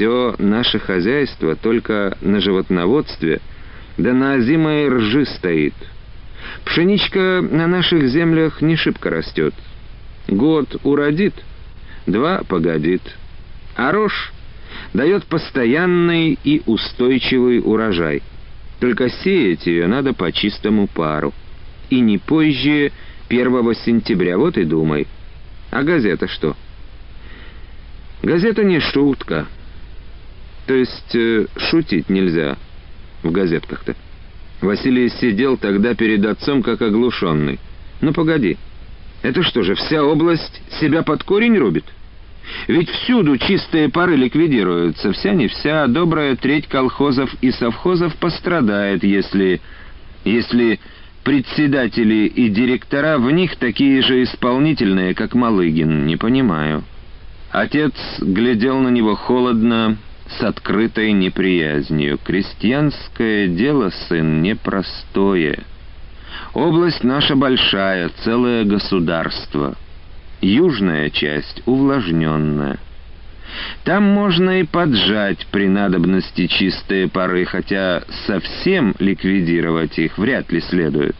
все наше хозяйство только на животноводстве, да на озимой ржи стоит. Пшеничка на наших землях не шибко растет. Год уродит, два погодит. А рожь дает постоянный и устойчивый урожай. Только сеять ее надо по чистому пару. И не позже 1 сентября, вот и думай. А газета что? Газета не шутка. То есть э, шутить нельзя в газетках-то. Василий сидел тогда перед отцом как оглушенный. «Ну погоди, это что же, вся область себя под корень рубит?» Ведь всюду чистые пары ликвидируются, вся не вся, добрая треть колхозов и совхозов пострадает, если... если председатели и директора в них такие же исполнительные, как Малыгин, не понимаю. Отец глядел на него холодно, с открытой неприязнью. Крестьянское дело, сын, непростое. Область наша большая, целое государство — южная часть увлажненная. Там можно и поджать при надобности чистые пары, хотя совсем ликвидировать их вряд ли следует.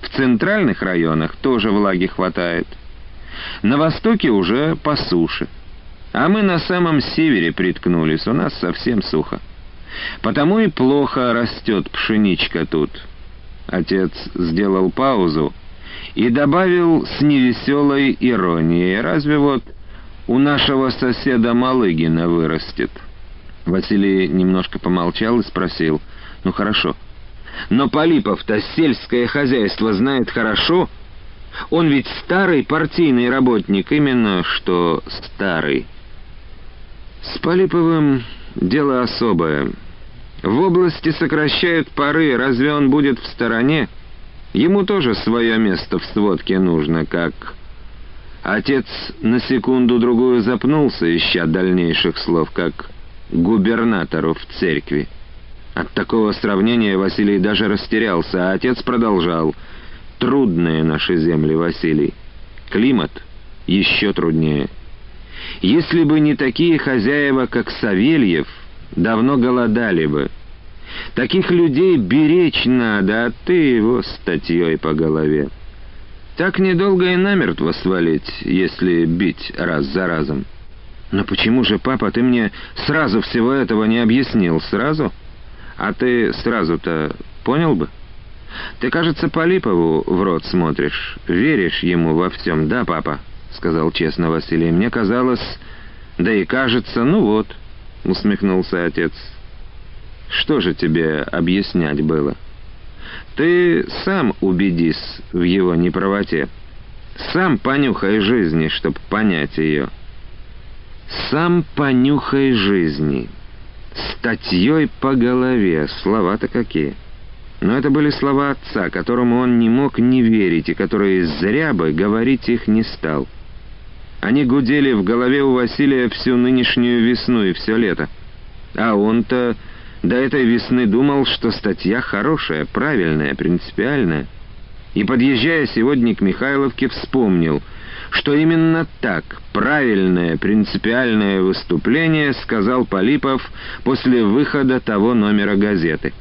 В центральных районах тоже влаги хватает. На востоке уже по суше. А мы на самом севере приткнулись, у нас совсем сухо. Потому и плохо растет пшеничка тут. Отец сделал паузу, и добавил с невеселой иронией, «Разве вот у нашего соседа Малыгина вырастет?» Василий немножко помолчал и спросил, «Ну хорошо, но Полипов-то сельское хозяйство знает хорошо. Он ведь старый партийный работник, именно что старый». С Полиповым дело особое. В области сокращают пары, разве он будет в стороне? Ему тоже свое место в сводке нужно, как... Отец на секунду-другую запнулся, ища дальнейших слов, как губернатору в церкви. От такого сравнения Василий даже растерялся, а отец продолжал. «Трудные наши земли, Василий. Климат еще труднее. Если бы не такие хозяева, как Савельев, давно голодали бы». Таких людей беречь надо, а ты его статьей по голове. Так недолго и намертво свалить, если бить раз за разом. Но почему же, папа, ты мне сразу всего этого не объяснил? Сразу? А ты сразу-то понял бы? Ты, кажется, Полипову в рот смотришь, веришь ему во всем, да, папа? Сказал честно Василий. Мне казалось, да и кажется, ну вот, усмехнулся отец. Что же тебе объяснять было? Ты сам убедись в его неправоте. Сам понюхай жизни, чтоб понять ее. Сам понюхай жизни. Статьей по голове. Слова-то какие. Но это были слова отца, которому он не мог не верить, и который зря бы говорить их не стал. Они гудели в голове у Василия всю нынешнюю весну и все лето. А он-то до этой весны думал, что статья хорошая, правильная, принципиальная. И, подъезжая сегодня к Михайловке, вспомнил, что именно так, правильное, принципиальное выступление сказал Полипов после выхода того номера газеты.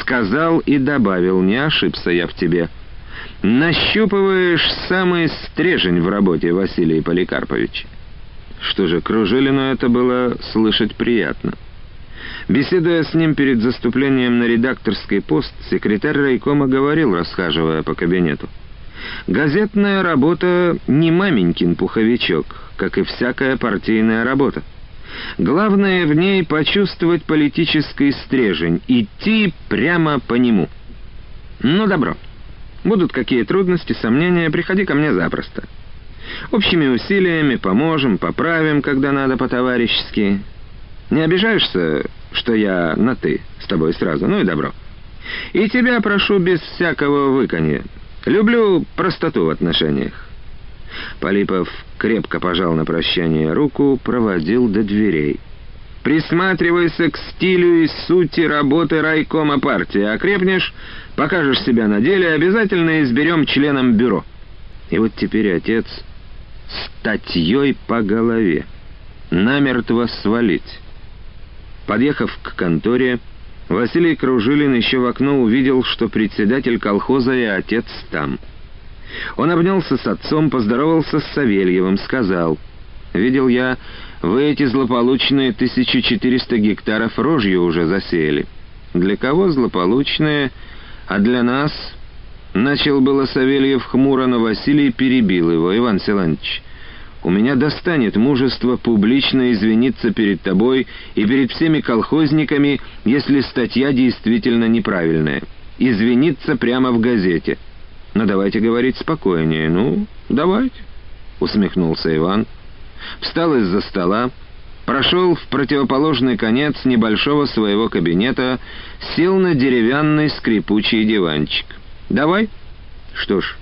Сказал и добавил, не ошибся я в тебе. Нащупываешь самый стрежень в работе, Василий Поликарпович. Что же, Кружилину это было слышать приятно. Беседуя с ним перед заступлением на редакторский пост, секретарь райкома говорил, расхаживая по кабинету. «Газетная работа не маменькин пуховичок, как и всякая партийная работа. Главное в ней почувствовать политический стрежень, идти прямо по нему. Ну, добро. Будут какие трудности, сомнения, приходи ко мне запросто. Общими усилиями поможем, поправим, когда надо по-товарищески. Не обижаешься, что я на «ты» с тобой сразу? Ну и добро. И тебя прошу без всякого выканья. Люблю простоту в отношениях». Полипов крепко пожал на прощание руку, проводил до дверей. «Присматривайся к стилю и сути работы райкома партии. Окрепнешь, покажешь себя на деле, обязательно изберем членом бюро». И вот теперь отец статьей по голове. Намертво свалить. Подъехав к конторе, Василий Кружилин еще в окно увидел, что председатель колхоза и отец там. Он обнялся с отцом, поздоровался с Савельевым, сказал, «Видел я, вы эти злополучные 1400 гектаров рожью уже засеяли. Для кого злополучные, а для нас...» Начал было Савельев хмуро, но Василий перебил его. «Иван Силантьевич, у меня достанет мужество публично извиниться перед тобой и перед всеми колхозниками, если статья действительно неправильная. Извиниться прямо в газете. Но давайте говорить спокойнее. Ну, давайте, усмехнулся Иван. Встал из-за стола, прошел в противоположный конец небольшого своего кабинета, сел на деревянный скрипучий диванчик. «Давай?» «Что ж,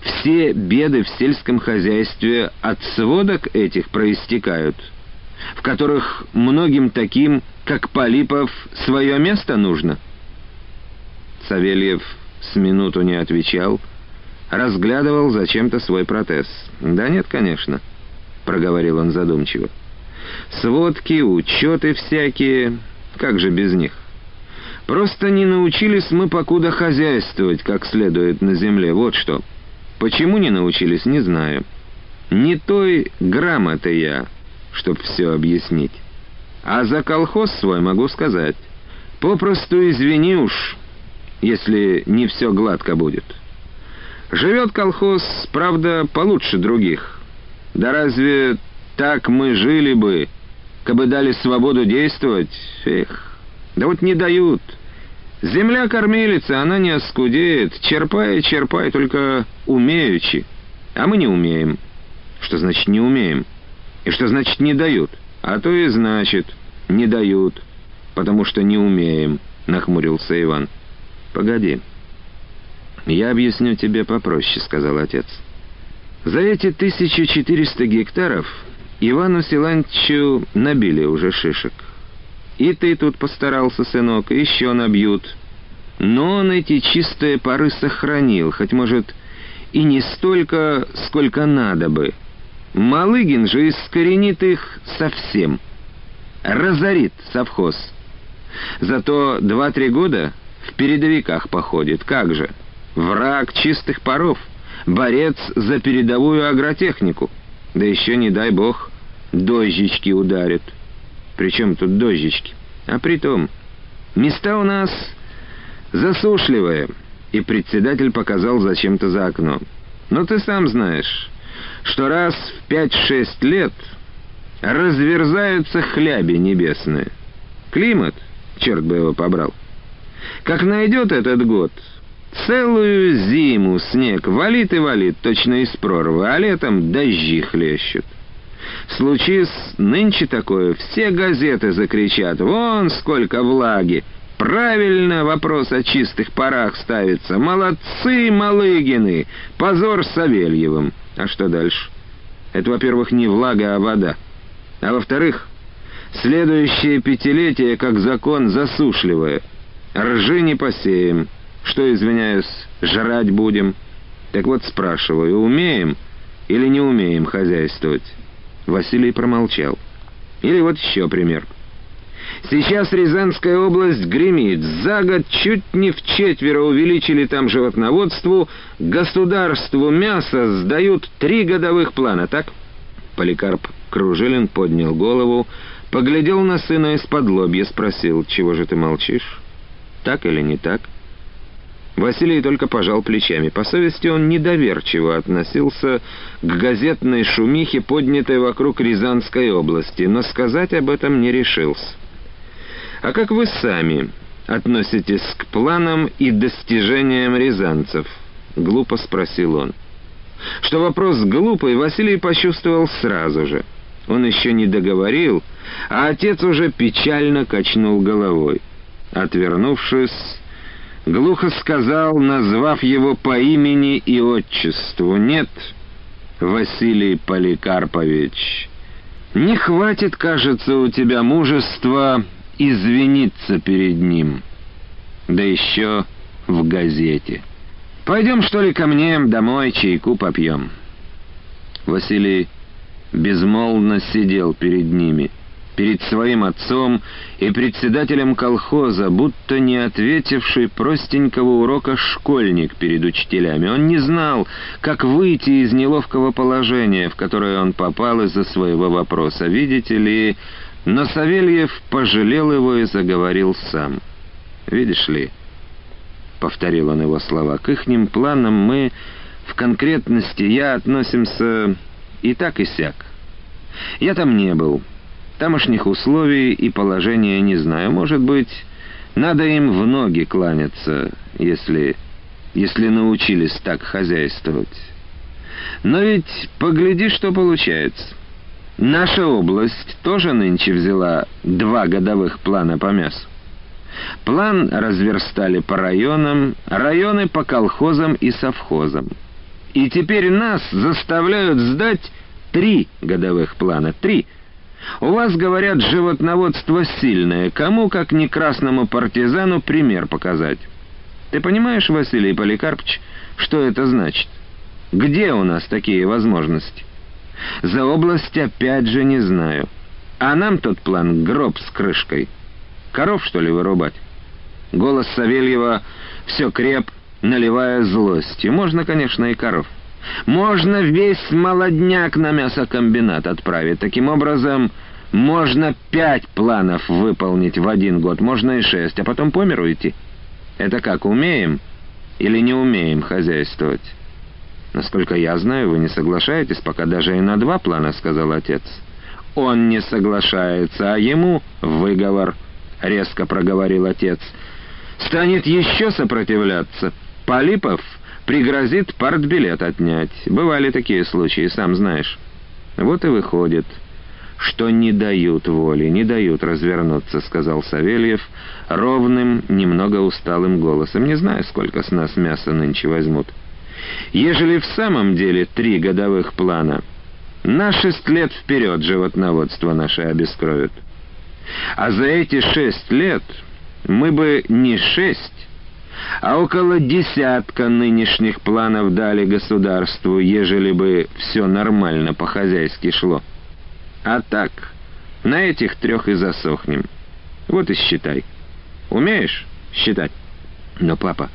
все беды в сельском хозяйстве от сводок этих проистекают, в которых многим таким, как Полипов, свое место нужно. Савельев с минуту не отвечал, разглядывал зачем-то свой протез. «Да нет, конечно», — проговорил он задумчиво. «Сводки, учеты всякие, как же без них? Просто не научились мы покуда хозяйствовать как следует на земле, вот что». Почему не научились, не знаю. Не той грамоты я, чтоб все объяснить. А за колхоз свой могу сказать. Попросту извини уж, если не все гладко будет. Живет колхоз, правда, получше других. Да разве так мы жили бы, кабы дали свободу действовать? Эх, да вот не дают. Земля кормилица, она не оскудеет. Черпай, черпай, только умеючи. А мы не умеем. Что значит не умеем? И что значит не дают? А то и значит не дают, потому что не умеем, нахмурился Иван. Погоди. Я объясню тебе попроще, сказал отец. За эти 1400 гектаров Ивану Силантьевичу набили уже шишек. И ты тут постарался, сынок, еще набьют. Но он эти чистые пары сохранил, хоть, может, и не столько, сколько надо бы. Малыгин же искоренит их совсем. Разорит совхоз. Зато два-три года в передовиках походит. Как же? Враг чистых паров. Борец за передовую агротехнику. Да еще, не дай бог, дождички ударят. Причем тут дождички? А притом, места у нас засушливые, и председатель показал зачем-то за окно. Но ты сам знаешь, что раз в пять-шесть лет разверзаются хляби небесные. Климат, черт бы его побрал. Как найдет этот год, целую зиму снег валит и валит, точно из прорвы, а летом дожди хлещут. Случись нынче такое, все газеты закричат «Вон сколько влаги!» Правильно вопрос о чистых парах ставится. Молодцы, Малыгины! Позор Савельевым. А что дальше? Это, во-первых, не влага, а вода. А во-вторых, следующее пятилетие, как закон, засушливое. Ржи не посеем. Что, извиняюсь, жрать будем? Так вот спрашиваю, умеем или не умеем хозяйствовать? Василий промолчал. Или вот еще пример. Сейчас Рязанская область гремит. За год чуть не в четверо увеличили там животноводству. Государству мясо сдают три годовых плана, так? Поликарп Кружилин поднял голову, поглядел на сына из-под лобья, спросил, чего же ты молчишь? Так или не так? — Василий только пожал плечами. По совести он недоверчиво относился к газетной шумихе, поднятой вокруг Рязанской области, но сказать об этом не решился. «А как вы сами относитесь к планам и достижениям рязанцев?» — глупо спросил он. Что вопрос глупый, Василий почувствовал сразу же. Он еще не договорил, а отец уже печально качнул головой. Отвернувшись, глухо сказал, назвав его по имени и отчеству. «Нет, Василий Поликарпович, не хватит, кажется, у тебя мужества извиниться перед ним. Да еще в газете. Пойдем, что ли, ко мне домой, чайку попьем». Василий безмолвно сидел перед ними. Перед своим отцом и председателем колхоза, будто не ответивший простенького урока школьник перед учителями. Он не знал, как выйти из неловкого положения, в которое он попал из-за своего вопроса. Видите ли, но Савельев пожалел его и заговорил сам. «Видишь ли...» — повторил он его слова. «К ихним планам мы в конкретности я относимся и так и сяк. Я там не был. Тамошних условий и положения не знаю. Может быть, надо им в ноги кланяться, если... если научились так хозяйствовать. Но ведь погляди, что получается. Наша область тоже нынче взяла два годовых плана по мясу. План разверстали по районам, районы по колхозам и совхозам. И теперь нас заставляют сдать три годовых плана. Три. У вас, говорят, животноводство сильное. Кому, как не красному партизану, пример показать? Ты понимаешь, Василий Поликарпович, что это значит? Где у нас такие возможности? За область опять же не знаю. А нам тот план гроб с крышкой. Коров, что ли, вырубать? Голос Савельева все креп, наливая злостью. Можно, конечно, и коров. Можно весь молодняк на мясокомбинат отправить. Таким образом, можно пять планов выполнить в один год, можно и шесть, а потом по миру. Это как, умеем или не умеем хозяйствовать? Насколько я знаю, вы не соглашаетесь пока даже и на два плана, сказал отец. Он не соглашается, а ему выговор, резко проговорил отец. Станет еще сопротивляться. Полипов пригрозит партбилет отнять. Бывали такие случаи, сам знаешь. Вот и выходит, что не дают воли, не дают развернуться, сказал Савельев ровным, немного усталым голосом. Не знаю, сколько с нас мяса нынче возьмут. Ежели в самом деле три годовых плана, на шесть лет вперед животноводство наше обескровят. А за эти шесть лет мы бы не шесть, а около десятка нынешних планов дали государству, ежели бы все нормально по-хозяйски шло. А так, на этих трех и засохнем. Вот и считай. Умеешь считать? Но, папа,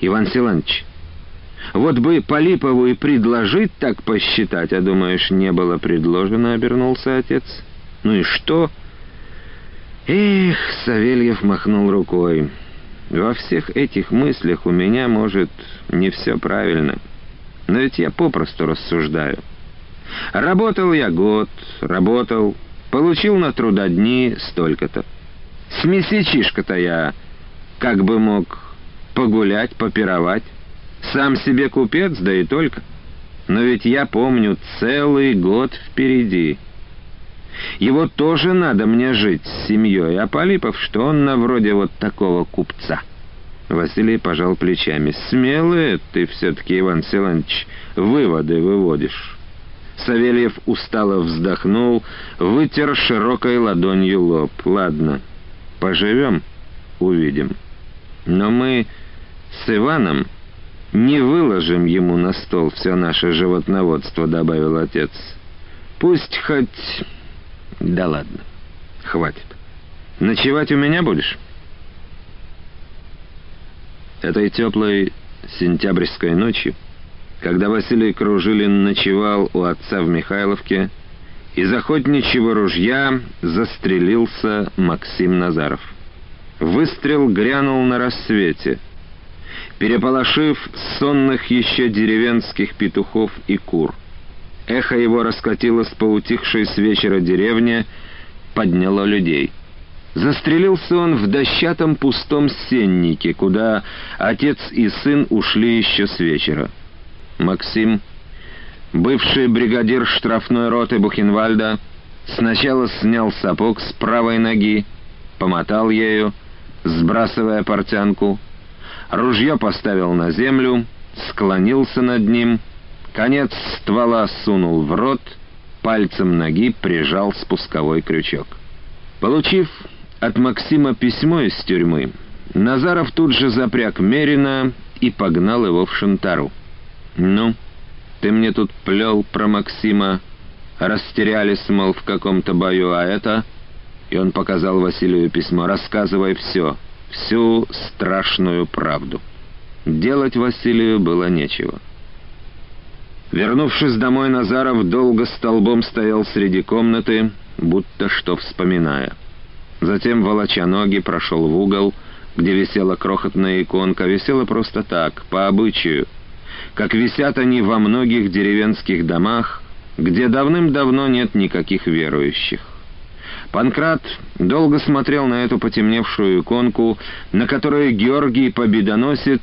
Иван Силанович, вот бы Полипову и предложить так посчитать, а думаешь, не было предложено, обернулся отец. Ну и что? Эх, Савельев махнул рукой. Во всех этих мыслях у меня, может, не все правильно. Но ведь я попросту рассуждаю. Работал я год, работал, получил на трудодни столько-то. С месячишка-то я как бы мог погулять, попировать. Сам себе купец, да и только. Но ведь я помню целый год впереди. Его тоже надо мне жить с семьей, а Полипов, что он на вроде вот такого купца. Василий пожал плечами. «Смелые ты все-таки, Иван Силанович, выводы выводишь». Савельев устало вздохнул, вытер широкой ладонью лоб. «Ладно, поживем, увидим. Но мы с Иваном не выложим ему на стол все наше животноводство», — добавил отец. «Пусть хоть да ладно, хватит. Ночевать у меня будешь? Этой теплой сентябрьской ночью, когда Василий Кружилин ночевал у отца в Михайловке, из охотничьего ружья застрелился Максим Назаров. Выстрел грянул на рассвете, переполошив сонных еще деревенских петухов и кур — Эхо его раскатилось по утихшей с вечера деревне, подняло людей. Застрелился он в дощатом пустом сеннике, куда отец и сын ушли еще с вечера. Максим, бывший бригадир штрафной роты Бухенвальда, сначала снял сапог с правой ноги, помотал ею, сбрасывая портянку, ружье поставил на землю, склонился над ним — Конец ствола сунул в рот, пальцем ноги прижал спусковой крючок. Получив от Максима письмо из тюрьмы, Назаров тут же запряг Мерина и погнал его в Шантару. «Ну, ты мне тут плел про Максима, растерялись, мол, в каком-то бою, а это...» И он показал Василию письмо, рассказывая все, всю страшную правду. Делать Василию было нечего. Вернувшись домой, Назаров долго столбом стоял среди комнаты, будто что вспоминая. Затем, волоча ноги, прошел в угол, где висела крохотная иконка, висела просто так, по обычаю, как висят они во многих деревенских домах, где давным-давно нет никаких верующих. Панкрат долго смотрел на эту потемневшую иконку, на которой Георгий Победоносец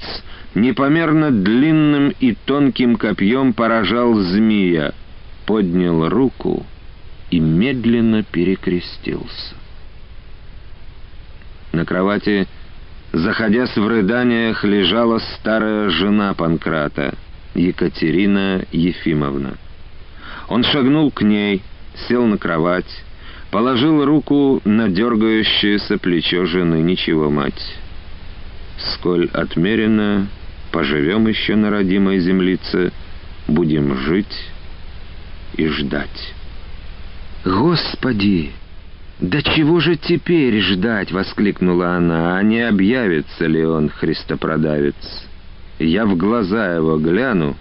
непомерно длинным и тонким копьем поражал змея, поднял руку и медленно перекрестился. На кровати, заходясь в рыданиях, лежала старая жена Панкрата, Екатерина Ефимовна. Он шагнул к ней, сел на кровать, положил руку на дергающееся плечо жены. «Ничего, мать, сколь отмеренно поживем еще на родимой землице, будем жить и ждать». «Господи!» «Да чего же теперь ждать?» — воскликнула она. «А не объявится ли он, христопродавец? Я в глаза его гляну,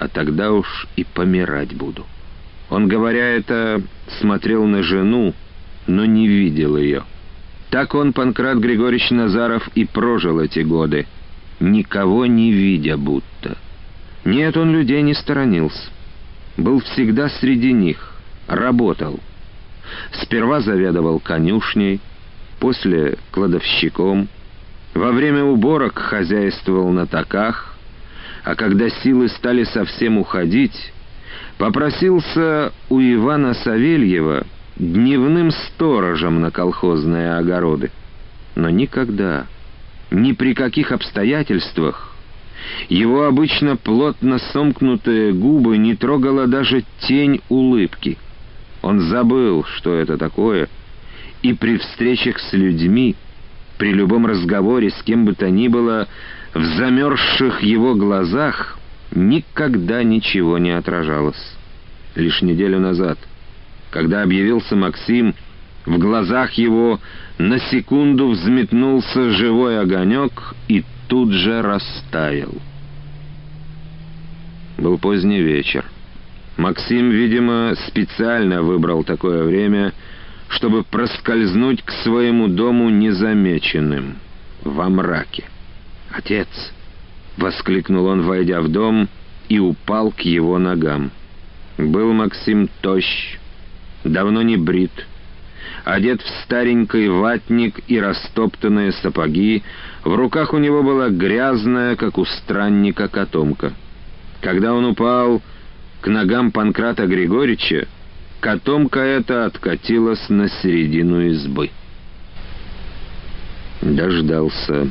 а тогда уж и помирать буду». Он, говоря это, смотрел на жену, но не видел ее. Так он, Панкрат Григорьевич Назаров, и прожил эти годы, никого не видя будто. Нет, он людей не сторонился. Был всегда среди них, работал. Сперва заведовал конюшней, после — кладовщиком. Во время уборок хозяйствовал на таках, а когда силы стали совсем уходить, попросился у Ивана Савельева дневным сторожем на колхозные огороды. Но никогда, ни при каких обстоятельствах его обычно плотно сомкнутые губы не трогала даже тень улыбки — он забыл, что это такое, и при встречах с людьми, при любом разговоре с кем бы то ни было, в замерзших его глазах никогда ничего не отражалось. Лишь неделю назад, когда объявился Максим, в глазах его на секунду взметнулся живой огонек и тут же растаял. Был поздний вечер. Максим, видимо, специально выбрал такое время, чтобы проскользнуть к своему дому незамеченным, во мраке. «Отец!» — воскликнул он, войдя в дом, и упал к его ногам. Был Максим тощ, давно не брит, одет в старенький ватник и растоптанные сапоги, в руках у него была грязная, как у странника, котомка. Когда он упал к ногам Панкрата Григорьевича, котомка эта откатилась на середину избы. «Дождался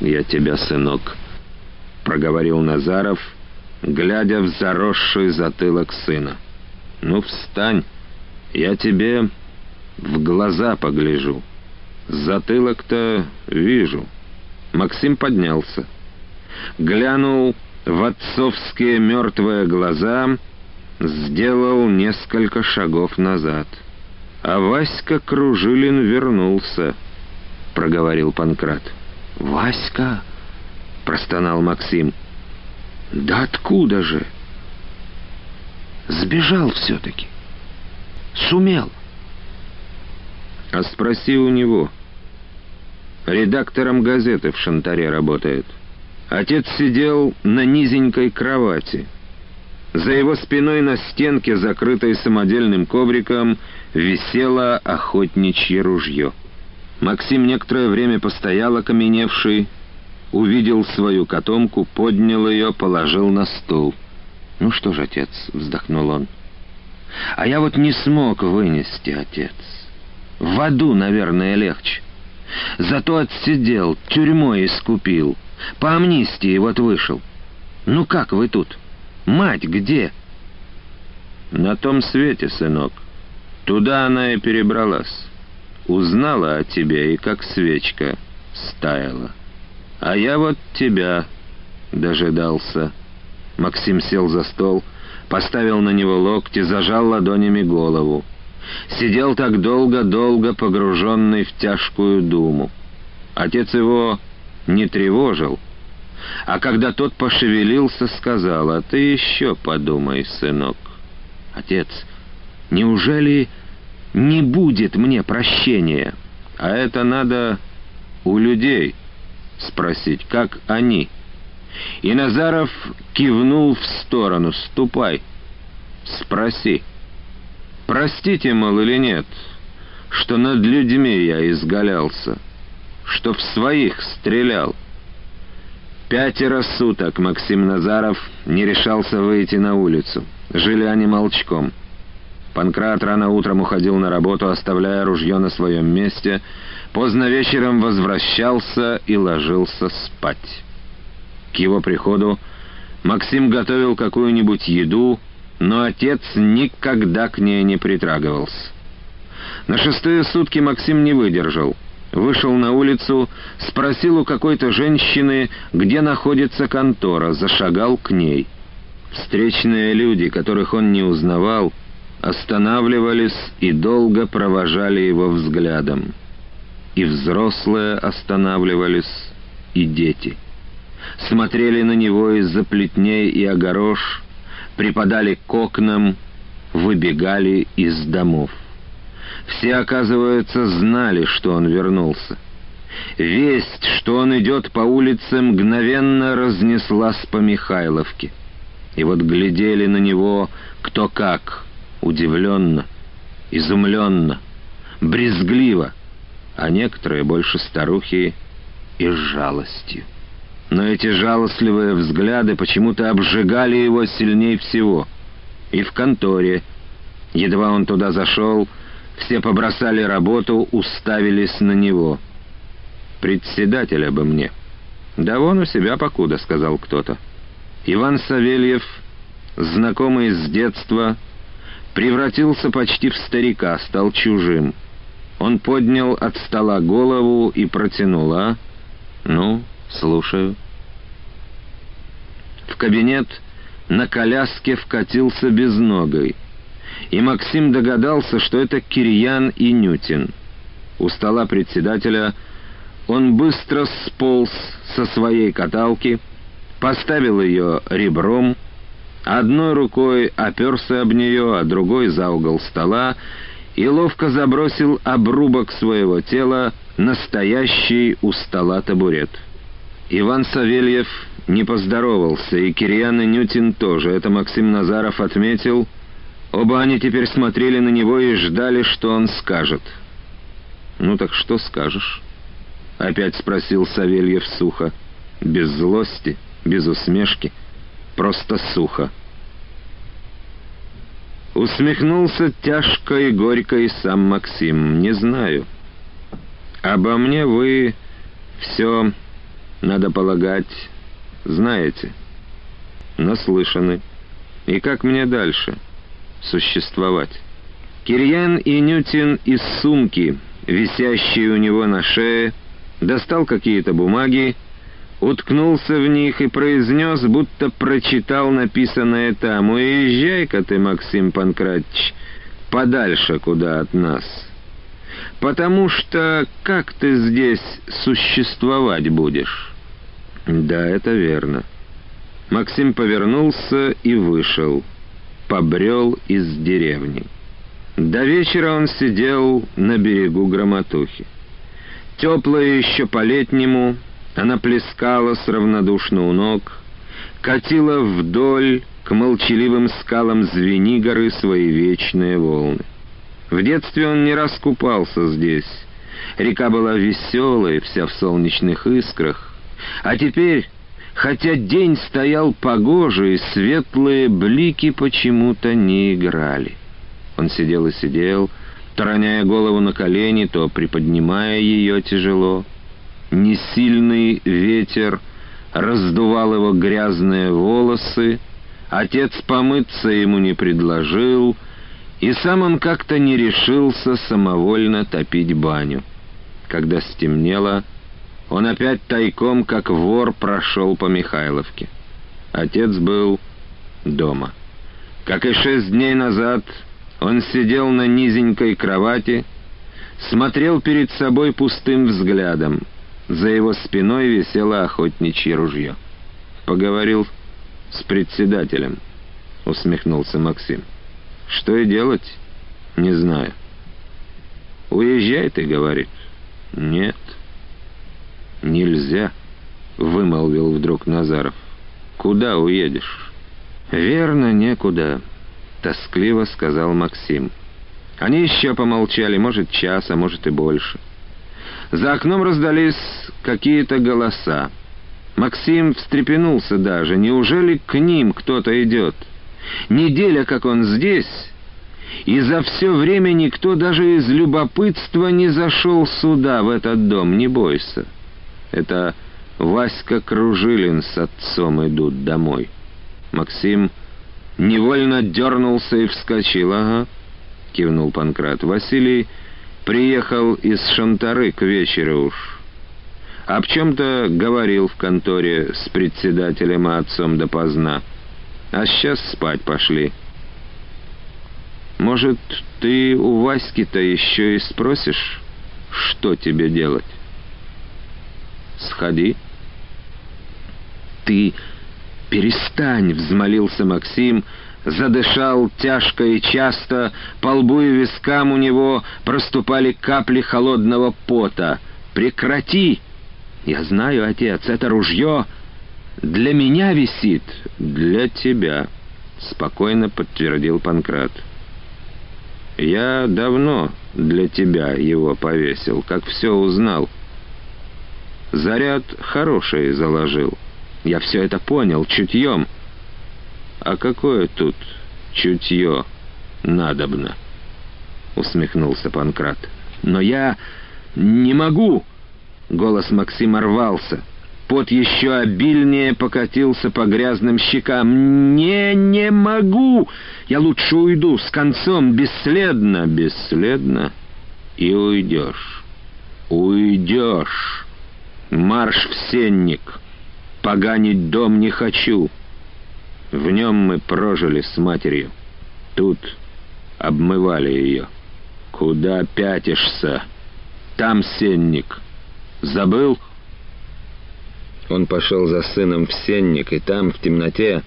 я тебя, сынок», — проговорил Назаров, глядя в заросший затылок сына. «Ну, встань, я тебе в глаза погляжу. Затылок-то вижу». Максим поднялся, глянул в отцовские мертвые глаза сделал несколько шагов назад. «А Васька Кружилин вернулся», — проговорил Панкрат. «Васька?» — простонал Максим. «Да откуда же?» «Сбежал все-таки. Сумел». «А спроси у него. Редактором газеты в Шантаре работает». Отец сидел на низенькой кровати. За его спиной на стенке, закрытой самодельным ковриком, висело охотничье ружье. Максим некоторое время постоял окаменевший, увидел свою котомку, поднял ее, положил на стол. «Ну что ж, отец», — вздохнул он, — «а я вот не смог вынести, отец. В аду, наверное, легче. Зато отсидел, тюрьмой искупил». По амнистии вот вышел. Ну как вы тут? Мать где?» «На том свете, сынок. Туда она и перебралась. Узнала о тебе и как свечка стаяла. А я вот тебя дожидался». Максим сел за стол, поставил на него локти, зажал ладонями голову. Сидел так долго-долго погруженный в тяжкую думу. Отец его не тревожил, а когда тот пошевелился, сказал, «А ты еще подумай, сынок». «Отец, неужели не будет мне прощения?» «А это надо у людей спросить, как они». И Назаров кивнул в сторону, «Ступай, спроси». «Простите, мол, или нет, что над людьми я изгалялся, что в своих стрелял?» Пятеро суток Максим Назаров не решался выйти на улицу. Жили они молчком. Панкрат рано утром уходил на работу, оставляя ружье на своем месте. Поздно вечером возвращался и ложился спать. К его приходу Максим готовил какую-нибудь еду, но отец никогда к ней не притрагивался. На шестые сутки Максим не выдержал. Вышел на улицу, спросил у какой-то женщины, где находится контора, зашагал к ней. Встречные люди, которых он не узнавал, останавливались и долго провожали его взглядом. И взрослые останавливались, и дети. Смотрели на него из-за плетней и огорож, припадали к окнам, выбегали из домов. Все, оказывается, знали, что он вернулся. Весть, что он идет по улице, мгновенно разнеслась по Михайловке. И вот глядели на него кто как, удивленно, изумленно, брезгливо, а некоторые больше старухи и с жалостью. Но эти жалостливые взгляды почему-то обжигали его сильнее всего. И в конторе. Едва он туда зашел, все побросали работу, уставились на него. «Председателя бы мне». «Да вон у себя покуда», — сказал кто-то. Иван Савельев, знакомый с детства, превратился почти в старика, стал чужим. Он поднял от стола голову и протянул, а? «Ну, слушаю». В кабинет на коляске вкатился безногой, и Максим догадался, что это Кирьян и Нютин. У стола председателя он быстро сполз со своей каталки, поставил ее ребром, одной рукой оперся об нее, а другой за угол стола и ловко забросил обрубок своего тела настоящий у стола табурет. Иван Савельев не поздоровался, и Кирьян и Нютин тоже. Это Максим Назаров отметил. Оба они теперь смотрели на него и ждали, что он скажет. «Ну так что скажешь?» — опять спросил Савельев сухо. Без злости, без усмешки, просто сухо. Усмехнулся тяжко и горько и сам Максим. «Не знаю. Обо мне вы все, надо полагать, знаете, наслышаны. И как мне дальше существовать? Кирьян и Нютин из сумки, висящей у него на шее, достал какие-то бумаги, уткнулся в них и произнес, будто прочитал написанное там. «Уезжай-ка ты, Максим Панкратич, подальше куда от нас. Потому что как ты здесь существовать будешь?» Да, это верно. Максим повернулся и вышел. Побрел из деревни. До вечера он сидел на берегу Громотухи. Теплая еще по-летнему, она плескалась равнодушно у ног, катила вдоль к молчаливым скалам звени горы свои вечные волны. В детстве он не раз купался здесь. Река была веселая, вся в солнечных искрах, а теперь, хотя день стоял погожий, светлые блики почему-то не играли. Он сидел и сидел, то роняя голову на колени, то приподнимая ее тяжело. Несильный ветер раздувал его грязные волосы, отец помыться ему не предложил, и сам он как-то не решился самовольно топить баню. Когда стемнело, он опять тайком, как вор, прошел по Михайловке. Отец был дома. Как и шесть дней назад, Он сидел на низенькой кровати, смотрел перед собой пустым взглядом. За его спиной висело охотничье ружье. «Поговорил с председателем», — усмехнулся Максим. «Что и делать? Не знаю». «Уезжай, ты, — говорит». «Нет, нельзя», — вымолвил вдруг Назаров. «Куда уедешь?» «Верно, некуда», — тоскливо сказал Максим. Они еще помолчали, может, час, а может и больше. За окном раздались какие-то голоса. Максим встрепенулся даже. Неужели к ним кто-то идет? Неделя, как он здесь, и за все время никто даже из любопытства не зашел сюда, в этот дом, не бойся. Это Васька Кружилин с отцом идут домой. Максим невольно дернулся и вскочил. «Ага», — кивнул Панкрат. «Василий приехал из Шантары к вечеру уж. Об чем-то говорил в конторе с председателем и отцом допоздна. А сейчас спать пошли». «Может, ты у Васьки-то еще и спросишь, что тебе делать?» «Сходи». «Ты «Перестань!» — взмолился Максим, задышал тяжко и часто, по лбу и вискам у него проступали капли холодного пота. «Прекрати!» «Я знаю, отец, это ружье для меня висит, для тебя», — спокойно подтвердил Панкрат. «Я давно для тебя его повесил, как все узнал. Заряд хороший заложил». Я все это понял чутьем. А какое тут чутье надобно? Усмехнулся Панкрат. Но я не могу! Голос Максима рвался. Пот еще обильнее покатился по грязным щекам. «Не, не могу! Я лучше уйду с концом, бесследно, бесследно, и уйдешь. Уйдешь! Марш в сенник!» Поганить дом не хочу. В нем мы прожили с матерью. Тут обмывали ее. Куда пятишься? Там сенник. Забыл? Он пошел за сыном в сенник, и там, в темноте,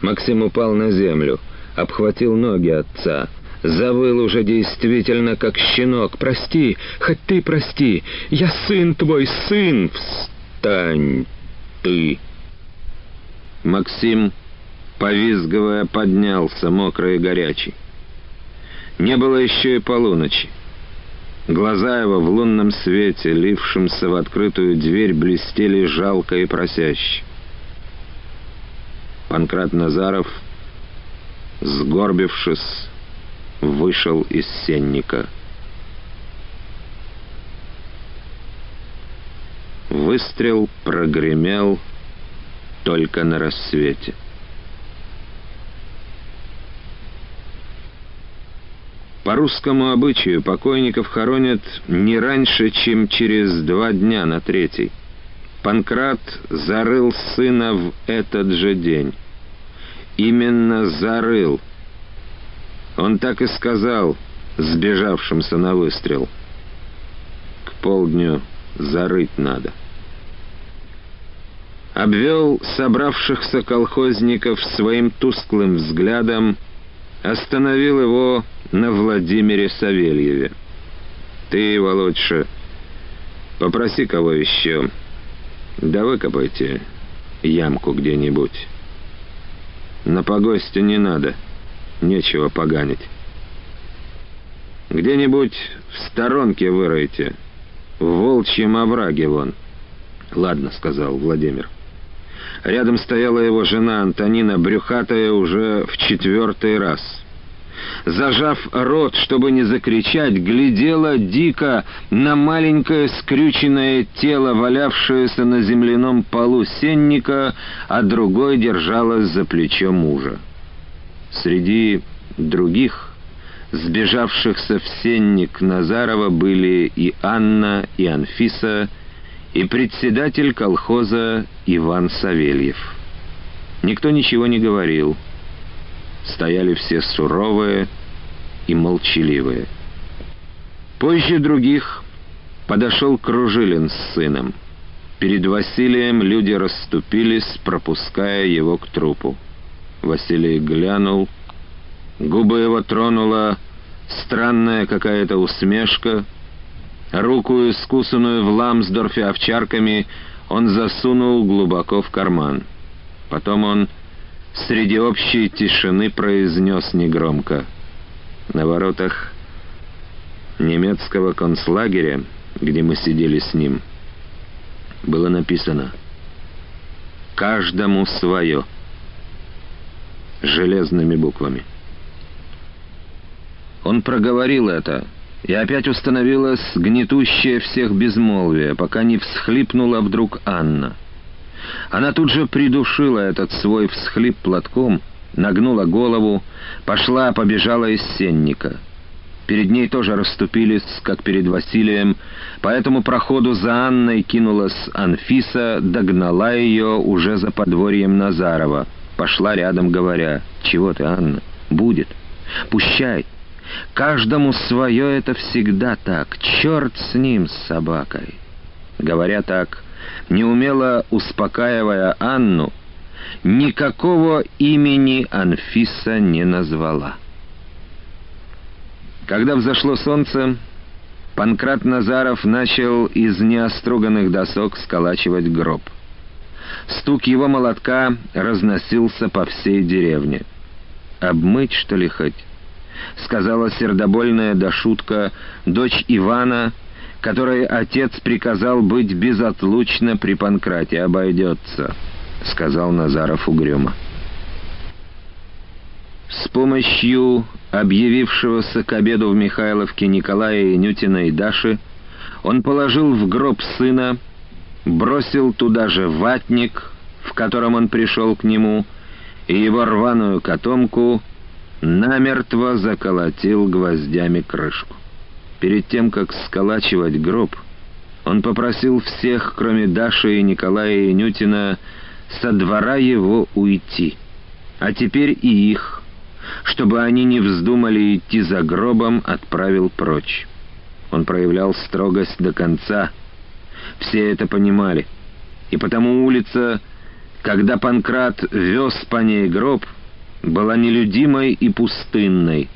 Максим упал на землю, обхватил ноги отца, завыл уже действительно как щенок. «Прости, хоть ты прости, я сын твой, сын! Встань!» ты!» Максим, повизгивая, поднялся, мокрый и горячий. Не было еще и полуночи. Глаза его в лунном свете, лившемся в открытую дверь, блестели жалко и просяще. Панкрат Назаров, сгорбившись, вышел из сенника. Выстрел прогремел только на рассвете. По русскому обычаю покойников хоронят не раньше, чем через два дня на третий. Панкрат зарыл сына в этот же день. Именно зарыл. Он так и сказал сбежавшимся на выстрел. К полдню зарыть надо обвел собравшихся колхозников своим тусклым взглядом, остановил его на Владимире Савельеве. «Ты, Володьша, попроси кого еще, да выкопайте ямку где-нибудь. На погосте не надо, нечего поганить. Где-нибудь в сторонке выройте, в волчьем овраге вон». «Ладно», — сказал Владимир. Рядом стояла его жена Антонина, брюхатая уже в четвертый раз. Зажав рот, чтобы не закричать, глядела дико на маленькое скрюченное тело, валявшееся на земляном полу сенника, а другой держалась за плечо мужа. Среди других, сбежавшихся в сенник Назарова, были и Анна, и Анфиса, и председатель колхоза Иван Савельев. Никто ничего не говорил. Стояли все суровые, и молчаливое. Позже других подошел Кружилин с сыном. Перед Василием люди расступились, пропуская его к трупу. Василий глянул, губы его тронула странная какая-то усмешка. Руку, искусанную в Ламсдорфе овчарками, он засунул глубоко в карман. Потом он среди общей тишины произнес негромко. На воротах немецкого концлагеря, где мы сидели с ним, было написано «Каждому свое» железными буквами. Он проговорил это, и опять установилось гнетущее всех безмолвие, пока не всхлипнула вдруг Анна. Она тут же придушила этот свой всхлип платком, нагнула голову, пошла, побежала из сенника. Перед ней тоже расступились, как перед Василием, по этому проходу за Анной кинулась Анфиса, догнала ее уже за подворьем Назарова. Пошла рядом, говоря, «Чего ты, Анна? Будет. Пущай. Каждому свое это всегда так. Черт с ним, с собакой». Говоря так, неумело успокаивая Анну, никакого имени Анфиса не назвала. Когда взошло солнце, Панкрат Назаров начал из неоструганных досок сколачивать гроб. Стук его молотка разносился по всей деревне. «Обмыть, что ли, хоть?» — сказала сердобольная Дашутка, дочь Ивана, которой отец приказал быть безотлучно при Панкрате. «Обойдется», — сказал Назаров угрюмо. С помощью объявившегося к обеду в Михайловке Николая Инютина и Даши он положил в гроб сына, бросил туда же ватник, в котором он пришел к нему, и его рваную котомку намертво заколотил гвоздями крышку. Перед тем, как сколачивать гроб, он попросил всех, кроме Даши и Николая Инютина, со двора его уйти, а теперь и их, чтобы они не вздумали идти за гробом, отправил прочь. Он проявлял строгость до конца. Все это понимали. И потому улица, когда Панкрат вез по ней гроб, была нелюдимой и пустынной.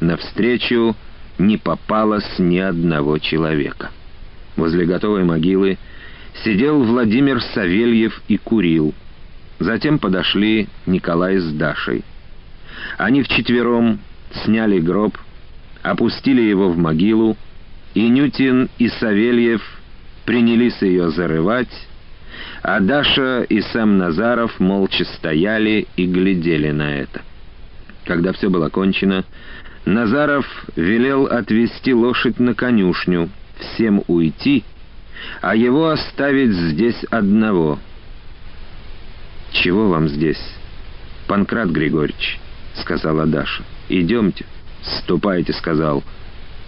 Навстречу не попалось ни одного человека. Возле готовой могилы сидел Владимир Савельев и курил. Затем подошли Николай с Дашей. Они вчетвером сняли гроб, опустили его в могилу, и Нютин и Савельев принялись ее зарывать, а Даша и сам Назаров молча стояли и глядели на это. Когда все было кончено, Назаров велел отвезти лошадь на конюшню, всем уйти, а его оставить здесь одного. «Чего вам здесь, Панкрат Григорьевич?» — сказала Даша. «Идемте». «Ступайте», — сказал.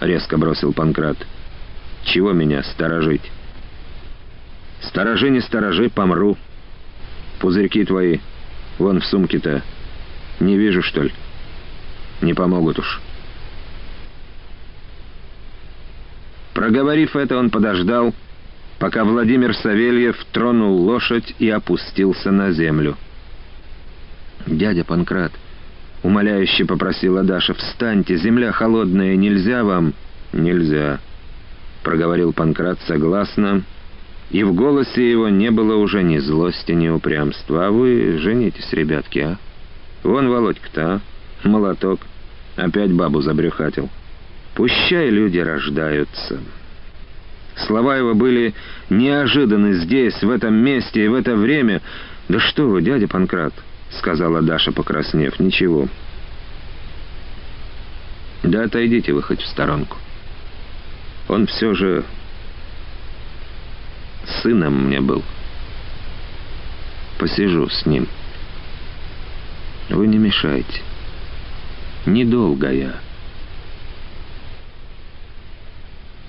Резко бросил Панкрат. «Чего меня сторожить?» «Сторожи, не сторожи, помру. Пузырьки твои, вон в сумке-то, не вижу, что ли? Не помогут уж». Проговорив это, он подождал, пока Владимир Савельев тронул лошадь и опустился на землю. «Дядя Панкрат», — умоляюще попросила Даша. «Встаньте, земля холодная, нельзя вам?» «Нельзя», — проговорил Панкрат согласно, и в голосе его не было уже ни злости, ни упрямства. «А вы женитесь, ребятки, а? Вон Володька-то, а? Молоток. Опять бабу забрюхатил. Пущай люди рождаются». Слова его были неожиданны здесь, в этом месте и в это время. «Да что вы, дядя Панкрат!» — сказала Даша, покраснев. «Ничего». «Да отойдите вы хоть в сторонку. Он все же сыном мне был. Посижу с ним. Вы не мешайте. Недолго я».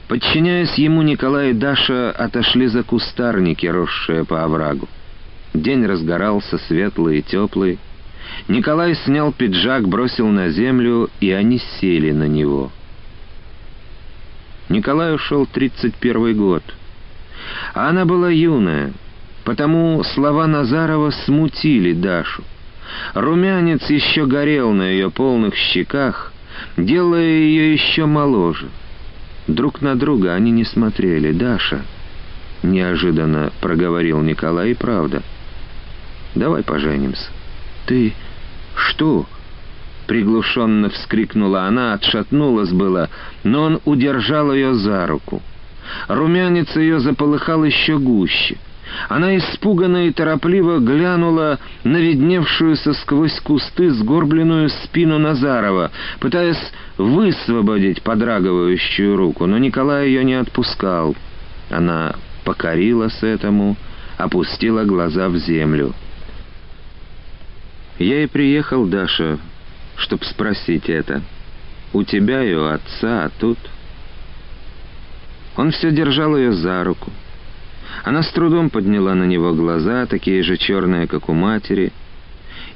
Подчиняясь ему, Николай и Даша отошли за кустарники, росшие по оврагу. День разгорался светлый и теплый. Николай снял пиджак, бросил на землю, и они сели на него. Николай ушел 31 год. А она была юная, потому слова Назарова смутили Дашу. Румянец еще горел на ее полных щеках, делая ее еще моложе. Друг на друга они не смотрели. «Даша», — неожиданно проговорил Николай, — «правда. Давай поженимся». «Ты что?» Приглушенно вскрикнула она, отшатнулась было, но он удержал ее за руку. Румянец ее заполыхал еще гуще. Она испуганно и торопливо глянула на видневшуюся сквозь кусты сгорбленную спину Назарова, пытаясь высвободить подрагивающую руку, но Николай ее не отпускал. Она покорилась этому, опустила глаза в землю. «Я и приехал, Даша, чтоб спросить это. У тебя и у отца, а тут...» Он все держал ее за руку. Она с трудом подняла на него глаза, такие же черные, как у матери,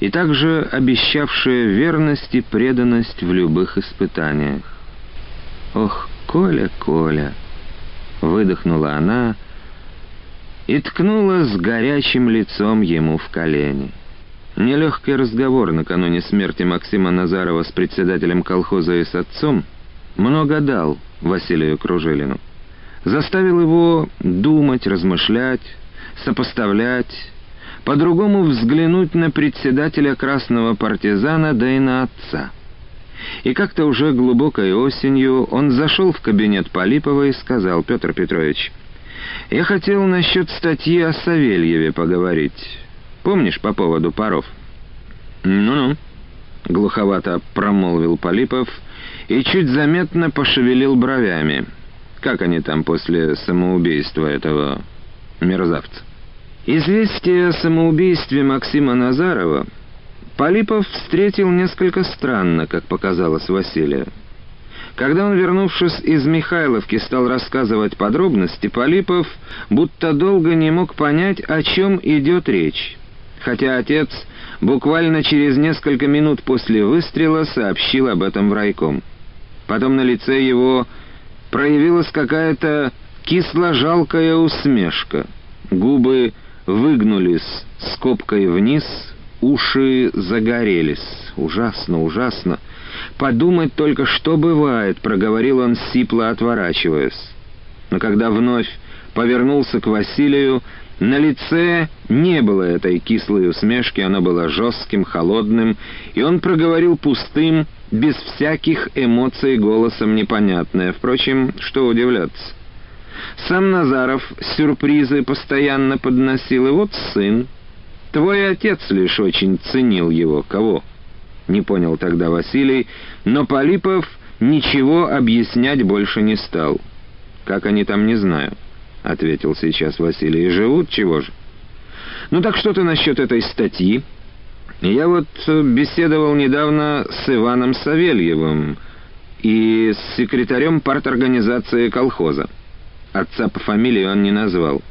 и также обещавшие верность и преданность в любых испытаниях. «Ох, Коля, Коля!» — выдохнула она и ткнула с горячим лицом ему в колени. Нелегкий разговор накануне смерти Максима Назарова с председателем колхоза и с отцом много дал Василию Кружилину. Заставил его думать, размышлять, сопоставлять, по-другому взглянуть на председателя красного партизана, да и на отца. И как-то уже глубокой осенью он зашел в кабинет Полипова и сказал, «Петр Петрович, я хотел насчет статьи о Савельеве поговорить». Помнишь по поводу паров?» «Ну-ну», — глуховато промолвил Полипов и чуть заметно пошевелил бровями. «Как они там после самоубийства этого мерзавца?» Известие о самоубийстве Максима Назарова Полипов встретил несколько странно, как показалось Василию. Когда он, вернувшись из Михайловки, стал рассказывать подробности, Полипов будто долго не мог понять, о чем идет речь хотя отец буквально через несколько минут после выстрела сообщил об этом в райком. Потом на лице его проявилась какая-то кисло-жалкая усмешка. Губы выгнулись скобкой вниз, уши загорелись. Ужасно, ужасно. «Подумать только, что бывает», — проговорил он, сипло отворачиваясь. Но когда вновь повернулся к Василию, на лице не было этой кислой усмешки, оно было жестким, холодным, и он проговорил пустым, без всяких эмоций голосом непонятное. Впрочем, что удивляться. Сам Назаров сюрпризы постоянно подносил, и вот сын. Твой отец лишь очень ценил его. Кого? Не понял тогда Василий, но Полипов ничего объяснять больше не стал. Как они там, не знаю. — ответил сейчас Василий. «И живут чего же?» «Ну так что ты насчет этой статьи?» «Я вот беседовал недавно с Иваном Савельевым и с секретарем парторганизации колхоза. Отца по фамилии он не назвал.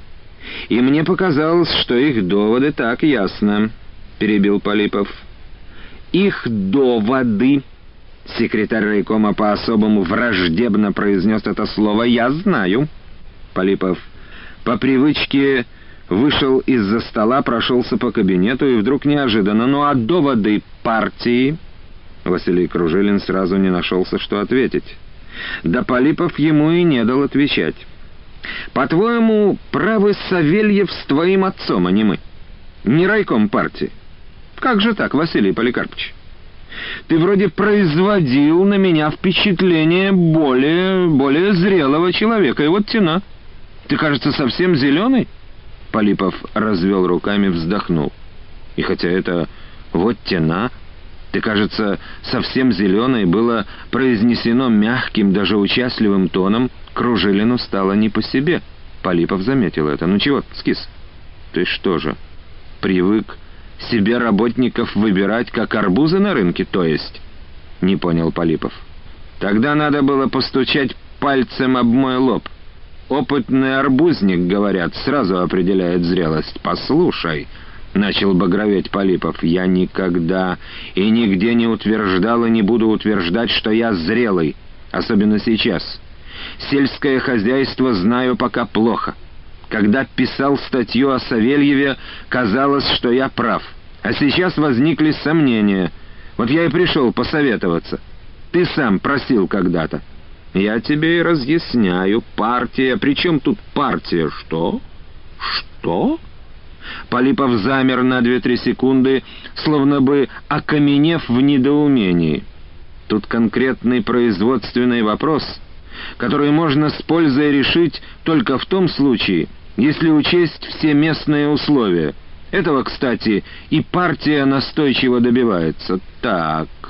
И мне показалось, что их доводы так ясно», — перебил Полипов. «Их доводы...» Секретарь райкома по-особому враждебно произнес это слово «я знаю». Полипов по привычке вышел из-за стола, прошелся по кабинету и вдруг неожиданно, ну а доводы партии... Василий Кружилин сразу не нашелся, что ответить. Да Полипов ему и не дал отвечать. «По-твоему, правы Савельев с твоим отцом, а не мы? Не райком партии. Как же так, Василий Поликарпович?» Ты вроде производил на меня впечатление более, более зрелого человека, и вот тена. Ты, кажется, совсем зеленый?» Полипов развел руками, вздохнул. «И хотя это вот тена, ты, кажется, совсем зеленый, было произнесено мягким, даже участливым тоном, Кружилину стало не по себе». Полипов заметил это. «Ну чего, скис? Ты что же, привык себе работников выбирать, как арбузы на рынке, то есть?» Не понял Полипов. «Тогда надо было постучать пальцем об мой лоб». Опытный арбузник, говорят, сразу определяет зрелость. Послушай, — начал багроветь Полипов. «Я никогда и нигде не утверждал и не буду утверждать, что я зрелый, особенно сейчас. Сельское хозяйство знаю пока плохо. Когда писал статью о Савельеве, казалось, что я прав. А сейчас возникли сомнения. Вот я и пришел посоветоваться. Ты сам просил когда-то». «Я тебе и разъясняю. Партия. Причем тут партия? Что? Что?» Полипов замер на две-три секунды, словно бы окаменев в недоумении. Тут конкретный производственный вопрос, который можно с пользой решить только в том случае, если учесть все местные условия. Этого, кстати, и партия настойчиво добивается. «Так», —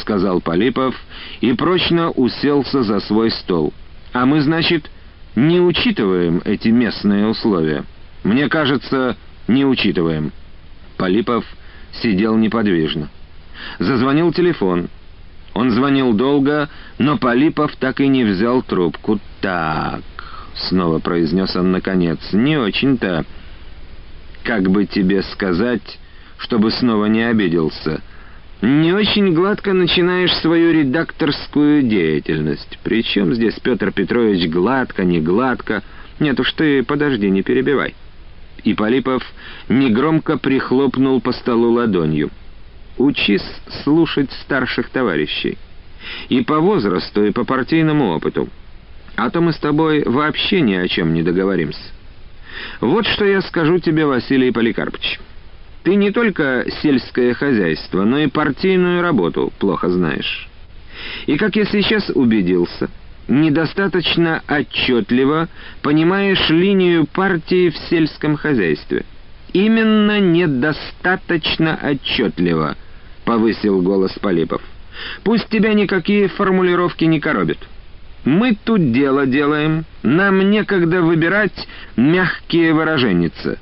сказал Полипов и прочно уселся за свой стол. «А мы, значит, не учитываем эти местные условия. Мне кажется, не учитываем». Полипов сидел неподвижно. Зазвонил телефон. Он звонил долго, но Полипов так и не взял трубку. «Так», — снова произнес он наконец, — «не очень-то, как бы тебе сказать, чтобы снова не обиделся». Не очень гладко начинаешь свою редакторскую деятельность. Причем здесь Петр Петрович гладко, не гладко. Нет уж ты, подожди, не перебивай и Полипов негромко прихлопнул по столу ладонью. «Учись слушать старших товарищей. И по возрасту, и по партийному опыту. А то мы с тобой вообще ни о чем не договоримся. Вот что я скажу тебе, Василий Поликарпович. Ты не только сельское хозяйство, но и партийную работу плохо знаешь. И, как я сейчас убедился, недостаточно отчетливо понимаешь линию партии в сельском хозяйстве. Именно недостаточно отчетливо, повысил голос Полипов. Пусть тебя никакие формулировки не коробят. Мы тут дело делаем, нам некогда выбирать мягкие выраженницы.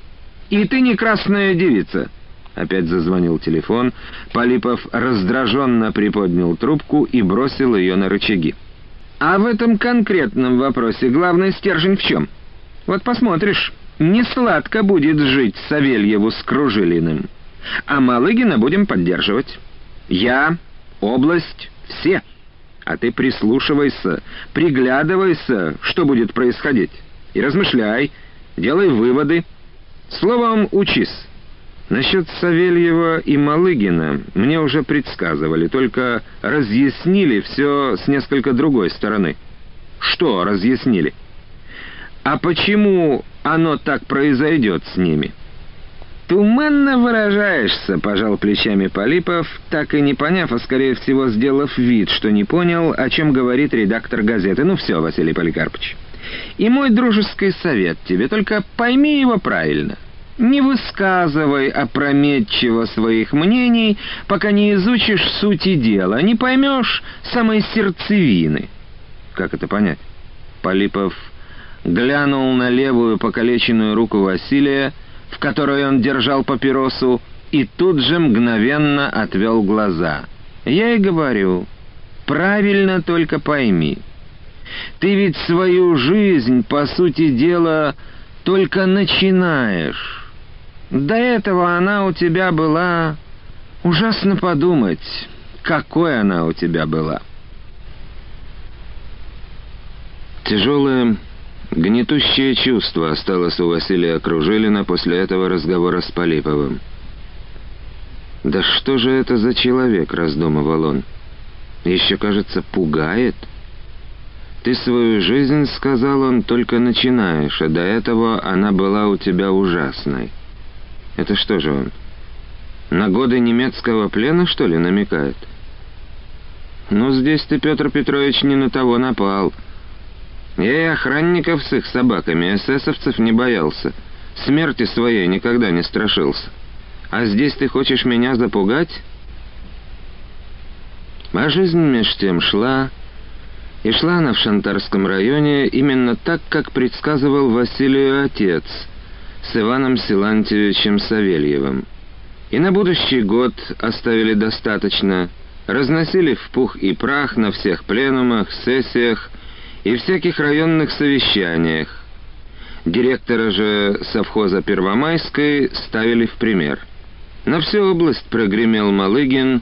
И ты не красная девица. Опять зазвонил телефон. Полипов раздраженно приподнял трубку и бросил ее на рычаги. А в этом конкретном вопросе главный стержень в чем? Вот посмотришь, не сладко будет жить Савельеву с Кружилиным. А Малыгина будем поддерживать. Я, область, все. А ты прислушивайся, приглядывайся, что будет происходить. И размышляй, делай выводы. Словом, учись. Насчет Савельева и Малыгина мне уже предсказывали, только разъяснили все с несколько другой стороны. Что разъяснили? А почему оно так произойдет с ними? «Туманно выражаешься», — пожал плечами Полипов, так и не поняв, а скорее всего сделав вид, что не понял, о чем говорит редактор газеты. «Ну все, Василий Поликарпович. И мой дружеский совет тебе, только пойми его правильно». Не высказывай опрометчиво своих мнений, пока не изучишь сути дела, не поймешь самой сердцевины. Как это понять? Полипов глянул на левую покалеченную руку Василия, в которой он держал папиросу, и тут же мгновенно отвел глаза. «Я и говорю, правильно только пойми. Ты ведь свою жизнь, по сути дела, только начинаешь». До этого она у тебя была... Ужасно подумать, какой она у тебя была. Тяжелое, гнетущее чувство осталось у Василия Кружилина после этого разговора с Полиповым. «Да что же это за человек?» — раздумывал он. «Еще, кажется, пугает». «Ты свою жизнь, — сказал он, — только начинаешь, а до этого она была у тебя ужасной». Это что же он? На годы немецкого плена, что ли, намекает? Ну, здесь ты, Петр Петрович, не на того напал. Я и охранников с их собаками, эсэсовцев не боялся. Смерти своей никогда не страшился. А здесь ты хочешь меня запугать? А жизнь меж тем шла, и шла она в Шантарском районе именно так, как предсказывал Василию отец — с Иваном Силантьевичем Савельевым. И на будущий год оставили достаточно, разносили в пух и прах на всех пленумах, сессиях и всяких районных совещаниях. Директора же совхоза Первомайской ставили в пример. На всю область прогремел Малыгин,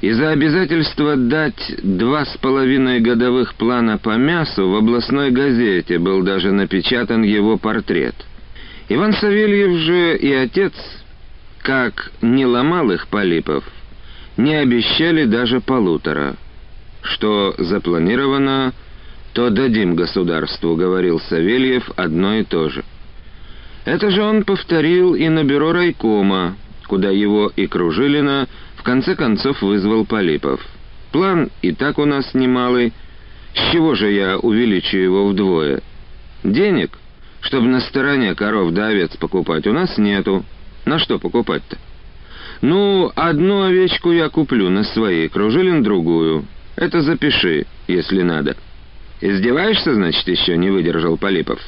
и за обязательство дать два с половиной годовых плана по мясу в областной газете был даже напечатан его портрет. Иван Савельев же и отец, как не ломал их Полипов, не обещали даже полутора. Что запланировано, то дадим государству, говорил Савельев одно и то же. Это же он повторил и на бюро райкома, куда его и Кружилина конце концов вызвал Полипов. План и так у нас немалый. С чего же я увеличу его вдвое? Денег, чтобы на стороне коров да овец покупать, у нас нету. На что покупать-то? Ну, одну овечку я куплю на своей, Кружилин другую. Это запиши, если надо. Издеваешься, значит, еще не выдержал Полипов.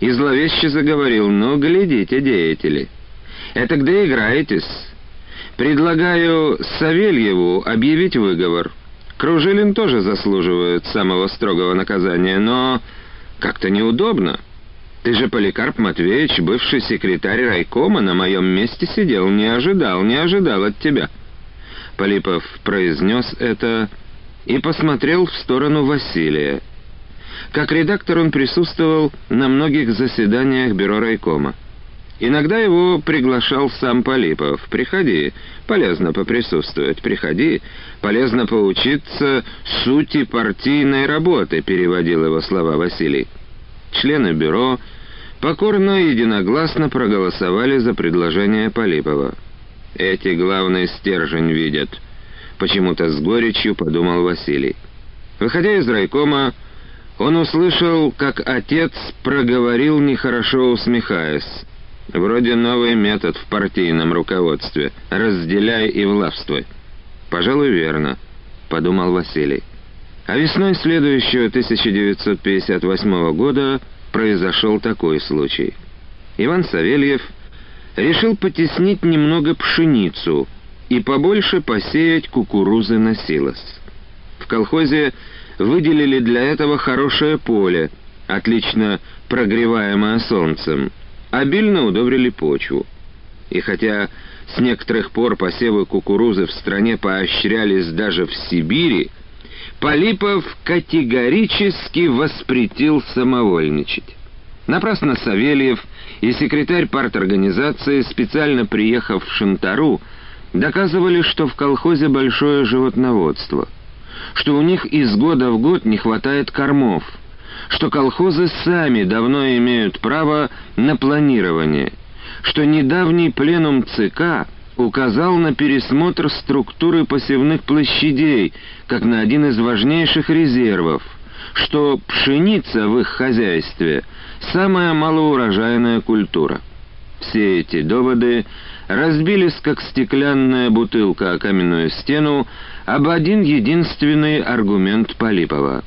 И зловеще заговорил, ну, глядите, деятели. Это где играетесь? Предлагаю Савельеву объявить выговор. Кружилин тоже заслуживает самого строгого наказания, но как-то неудобно. Ты же, Поликарп Матвеевич, бывший секретарь райкома, на моем месте сидел, не ожидал, не ожидал от тебя». Полипов произнес это и посмотрел в сторону Василия. Как редактор он присутствовал на многих заседаниях бюро райкома. Иногда его приглашал сам Полипов. «Приходи, полезно поприсутствовать, приходи, полезно поучиться сути партийной работы», — переводил его слова Василий. Члены бюро покорно и единогласно проголосовали за предложение Полипова. «Эти главный стержень видят», — почему-то с горечью подумал Василий. Выходя из райкома, он услышал, как отец проговорил, нехорошо усмехаясь. «Вроде новый метод в партийном руководстве. Разделяй и властвуй». «Пожалуй, верно», — подумал Василий. А весной следующего 1958 года произошел такой случай. Иван Савельев решил потеснить немного пшеницу и побольше посеять кукурузы на силос. В колхозе выделили для этого хорошее поле, отлично прогреваемое солнцем, обильно удобрили почву. И хотя с некоторых пор посевы кукурузы в стране поощрялись даже в Сибири, Полипов категорически воспретил самовольничать. Напрасно Савельев и секретарь парторганизации, специально приехав в Шантару, доказывали, что в колхозе большое животноводство, что у них из года в год не хватает кормов, что колхозы сами давно имеют право на планирование, что недавний пленум ЦК — указал на пересмотр структуры посевных площадей, как на один из важнейших резервов, что пшеница в их хозяйстве – самая малоурожайная культура. Все эти доводы разбились, как стеклянная бутылка о каменную стену, об один единственный аргумент Полипова.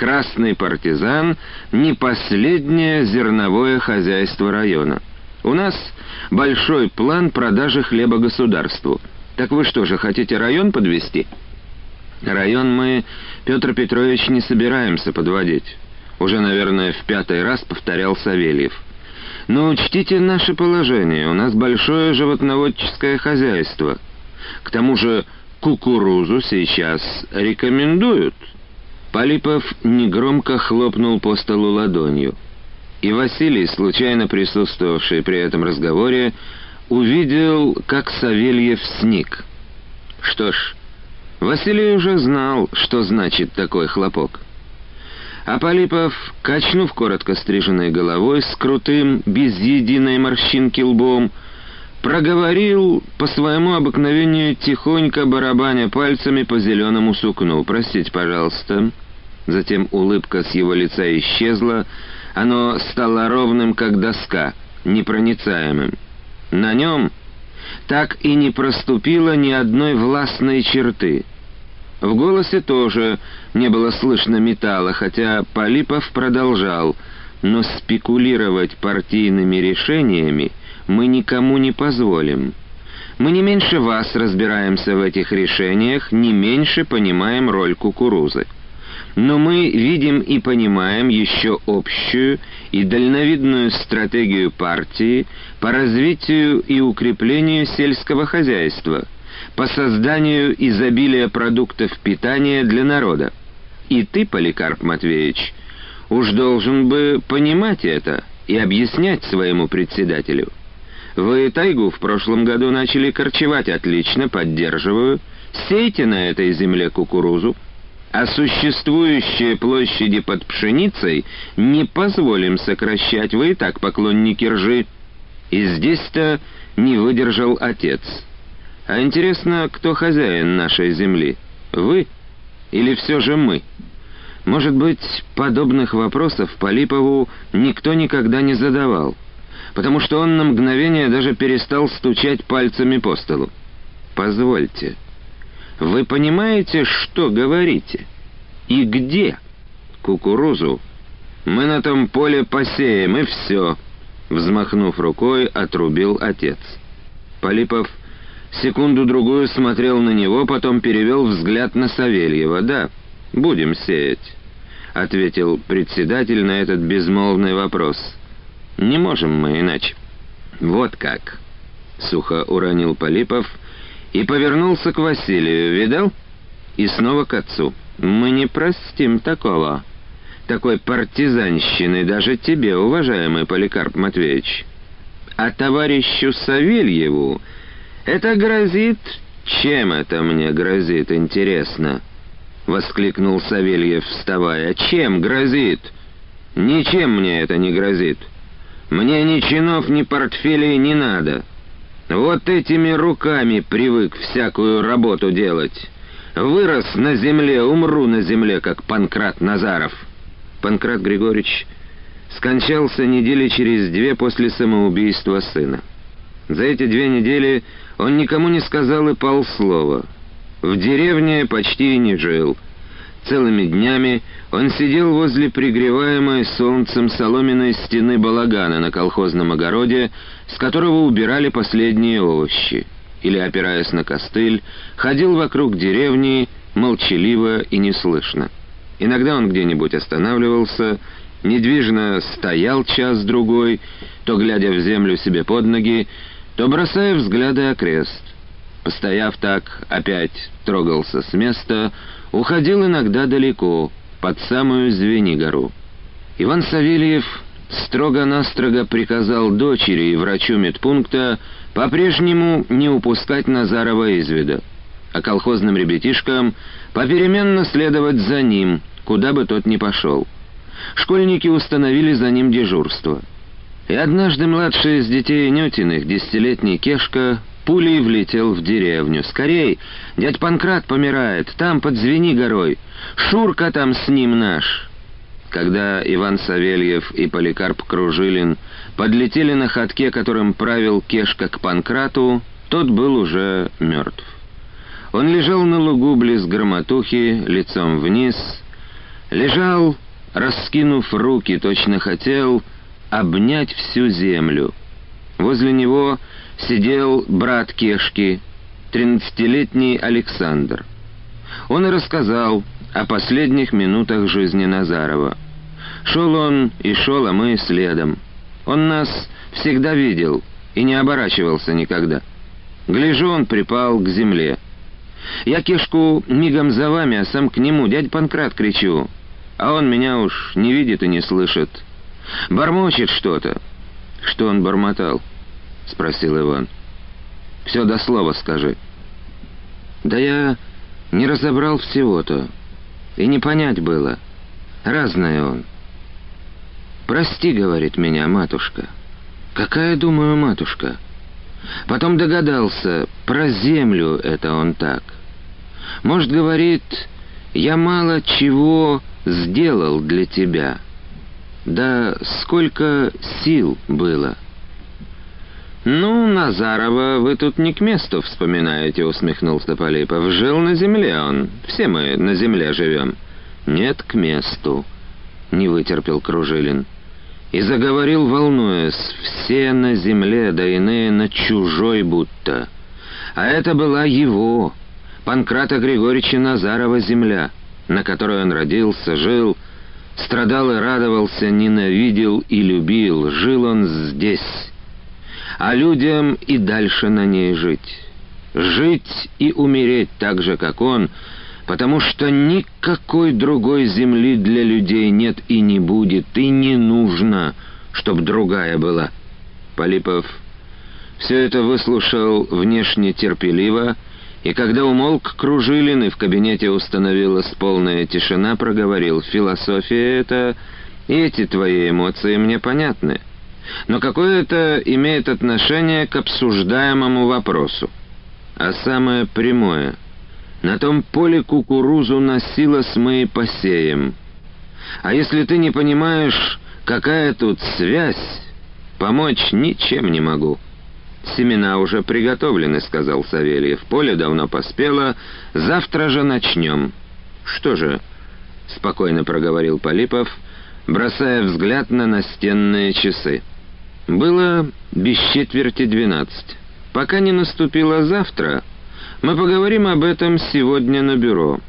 Красный партизан — не последнее зерновое хозяйство района. У нас большой план продажи хлеба государству. Так вы что же, хотите район подвести? Район мы, Петр Петрович, не собираемся подводить. Уже, наверное, в пятый раз повторял Савельев. Но учтите наше положение. У нас большое животноводческое хозяйство. К тому же кукурузу сейчас рекомендуют. Полипов негромко хлопнул по столу ладонью и Василий, случайно присутствовавший при этом разговоре, увидел, как Савельев сник. Что ж, Василий уже знал, что значит такой хлопок. А Полипов, качнув коротко стриженной головой с крутым, без единой морщинки лбом, проговорил по своему обыкновению тихонько барабаня пальцами по зеленому сукну. «Простите, пожалуйста». Затем улыбка с его лица исчезла, оно стало ровным, как доска, непроницаемым. На нем так и не проступило ни одной властной черты. В голосе тоже не было слышно металла, хотя Полипов продолжал, но спекулировать партийными решениями мы никому не позволим. Мы не меньше вас разбираемся в этих решениях, не меньше понимаем роль кукурузы. но мы видим и понимаем еще общую и дальновидную стратегию партии по развитию и укреплению сельского хозяйства, по созданию изобилия продуктов питания для народа. И ты, Поликарп Матвеевич, уж должен бы понимать это и объяснять своему председателю. Вы тайгу в прошлом году начали корчевать отлично, поддерживаю. Сейте на этой земле кукурузу, а существующие площади под пшеницей не позволим сокращать, вы и так поклонники ржи. И здесь-то не выдержал отец. А интересно, кто хозяин нашей земли? Вы или все же мы? Может быть, подобных вопросов Полипову никто никогда не задавал, потому что он на мгновение даже перестал стучать пальцами по столу. «Позвольте». Вы понимаете, что говорите? И где? Кукурузу. Мы на том поле посеем, и все. Взмахнув рукой, отрубил отец. Полипов секунду-другую смотрел на него, потом перевел взгляд на Савельева. «Да, будем сеять», — ответил председатель на этот безмолвный вопрос. «Не можем мы иначе». «Вот как», — сухо уронил Полипов, — и повернулся к Василию. «Видал?» И снова к отцу. «Мы не простим такого. Такой партизанщины даже тебе, уважаемый Поликарп Матвеевич. А товарищу Савельеву это грозит... Чем это мне грозит, интересно?» — воскликнул Савельев, вставая. «Чем грозит? Ничем мне это не грозит. Мне ни чинов, ни портфелей не надо». Вот этими руками привык всякую работу делать. Вырос на земле, умру на земле, как Панкрат Назаров. Панкрат Григорьевич скончался недели через две после самоубийства сына. За эти две недели он никому не сказал и полслова. В деревне почти не жил — Целыми днями он сидел возле пригреваемой солнцем соломенной стены балагана на колхозном огороде, с которого убирали последние овощи, или, опираясь на костыль, ходил вокруг деревни молчаливо и неслышно. Иногда он где-нибудь останавливался, недвижно стоял час-другой, то глядя в землю себе под ноги, то бросая взгляды окрест. Постояв так, опять трогался с места, уходил иногда далеко, под самую Звенигору. Иван Савельев строго-настрого приказал дочери и врачу медпункта по-прежнему не упускать Назарова из вида, а колхозным ребятишкам попеременно следовать за ним, куда бы тот ни пошел. Школьники установили за ним дежурство. И однажды младший из детей Нютиных, десятилетний Кешка, пулей влетел в деревню. «Скорей! Дядь Панкрат помирает! Там, под Звенигорой! Шурка там с ним наш!» Когда Иван Савельев и Поликарп Кружилин подлетели на ходке, которым правил Кешка к Панкрату, тот был уже мертв. Он лежал на лугу близ громотухи, лицом вниз, лежал, раскинув руки, точно хотел обнять всю землю. Возле него сидел брат Кешки, тринадцатилетний Александр. Он и рассказал о последних минутах жизни Назарова. Шел он и шел, а мы следом. Он нас всегда видел и не оборачивался никогда. Гляжу, он припал к земле. Я Кешку мигом за вами, а сам к нему, дядь Панкрат, кричу. А он меня уж не видит и не слышит. Бормочет что-то. Что он бормотал? — спросил Иван. «Все до слова скажи». «Да я не разобрал всего-то. И не понять было. Разное он». «Прости, — говорит меня матушка». «Какая, думаю, матушка?» Потом догадался, про землю это он так. Может, говорит, я мало чего сделал для тебя. Да сколько сил было». «Ну, Назарова вы тут не к месту вспоминаете», — усмехнулся Полипов. «Жил на земле он. Все мы на земле живем». «Нет, к месту», — не вытерпел Кружилин. И заговорил, волнуясь, «все на земле, да иные на чужой будто». А это была его, Панкрата Григорьевича Назарова, земля. на которой он родился, жил, страдал и радовался, ненавидел и любил. Жил он здесь, а людям и дальше на ней жить. Жить и умереть так же, как он, потому что никакой другой земли для людей нет и не будет, и не нужно, чтоб другая была. Полипов все это выслушал внешне терпеливо, и когда умолк Кружилин и в кабинете установилась полная тишина, проговорил «Философия это, и эти твои эмоции мне понятны. Но какое это имеет отношение к обсуждаемому вопросу? А самое прямое. На том поле кукурузу носилось мы и посеем. А если ты не понимаешь, какая тут связь, помочь ничем не могу». «Семена уже приготовлены», — сказал Савельев. «Поле давно поспело. Завтра же начнем». «Что же?» — спокойно проговорил Полипов, бросая взгляд на настенные часы. Было без четверти двенадцать. Пока не наступило завтра, мы поговорим об этом сегодня на бюро.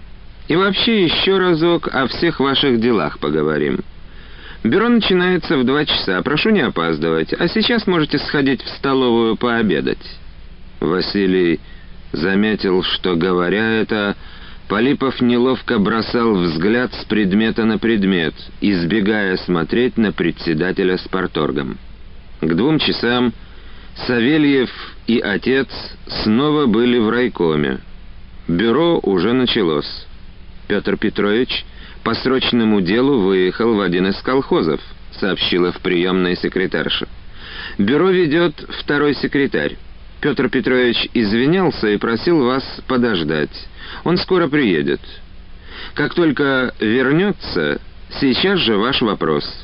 И вообще еще разок о всех ваших делах поговорим. Бюро начинается в два часа. Прошу не опаздывать. А сейчас можете сходить в столовую пообедать». Василий заметил, что, говоря это, Полипов неловко бросал взгляд с предмета на предмет, избегая смотреть на председателя с порторгом. К двум часам Савельев и отец снова были в райкоме. Бюро уже началось. Петр Петрович по срочному делу выехал в один из колхозов», — сообщила в приемной секретарша. «Бюро ведет второй секретарь. Петр Петрович извинялся и просил вас подождать. Он скоро приедет. Как только вернется, сейчас же ваш вопрос».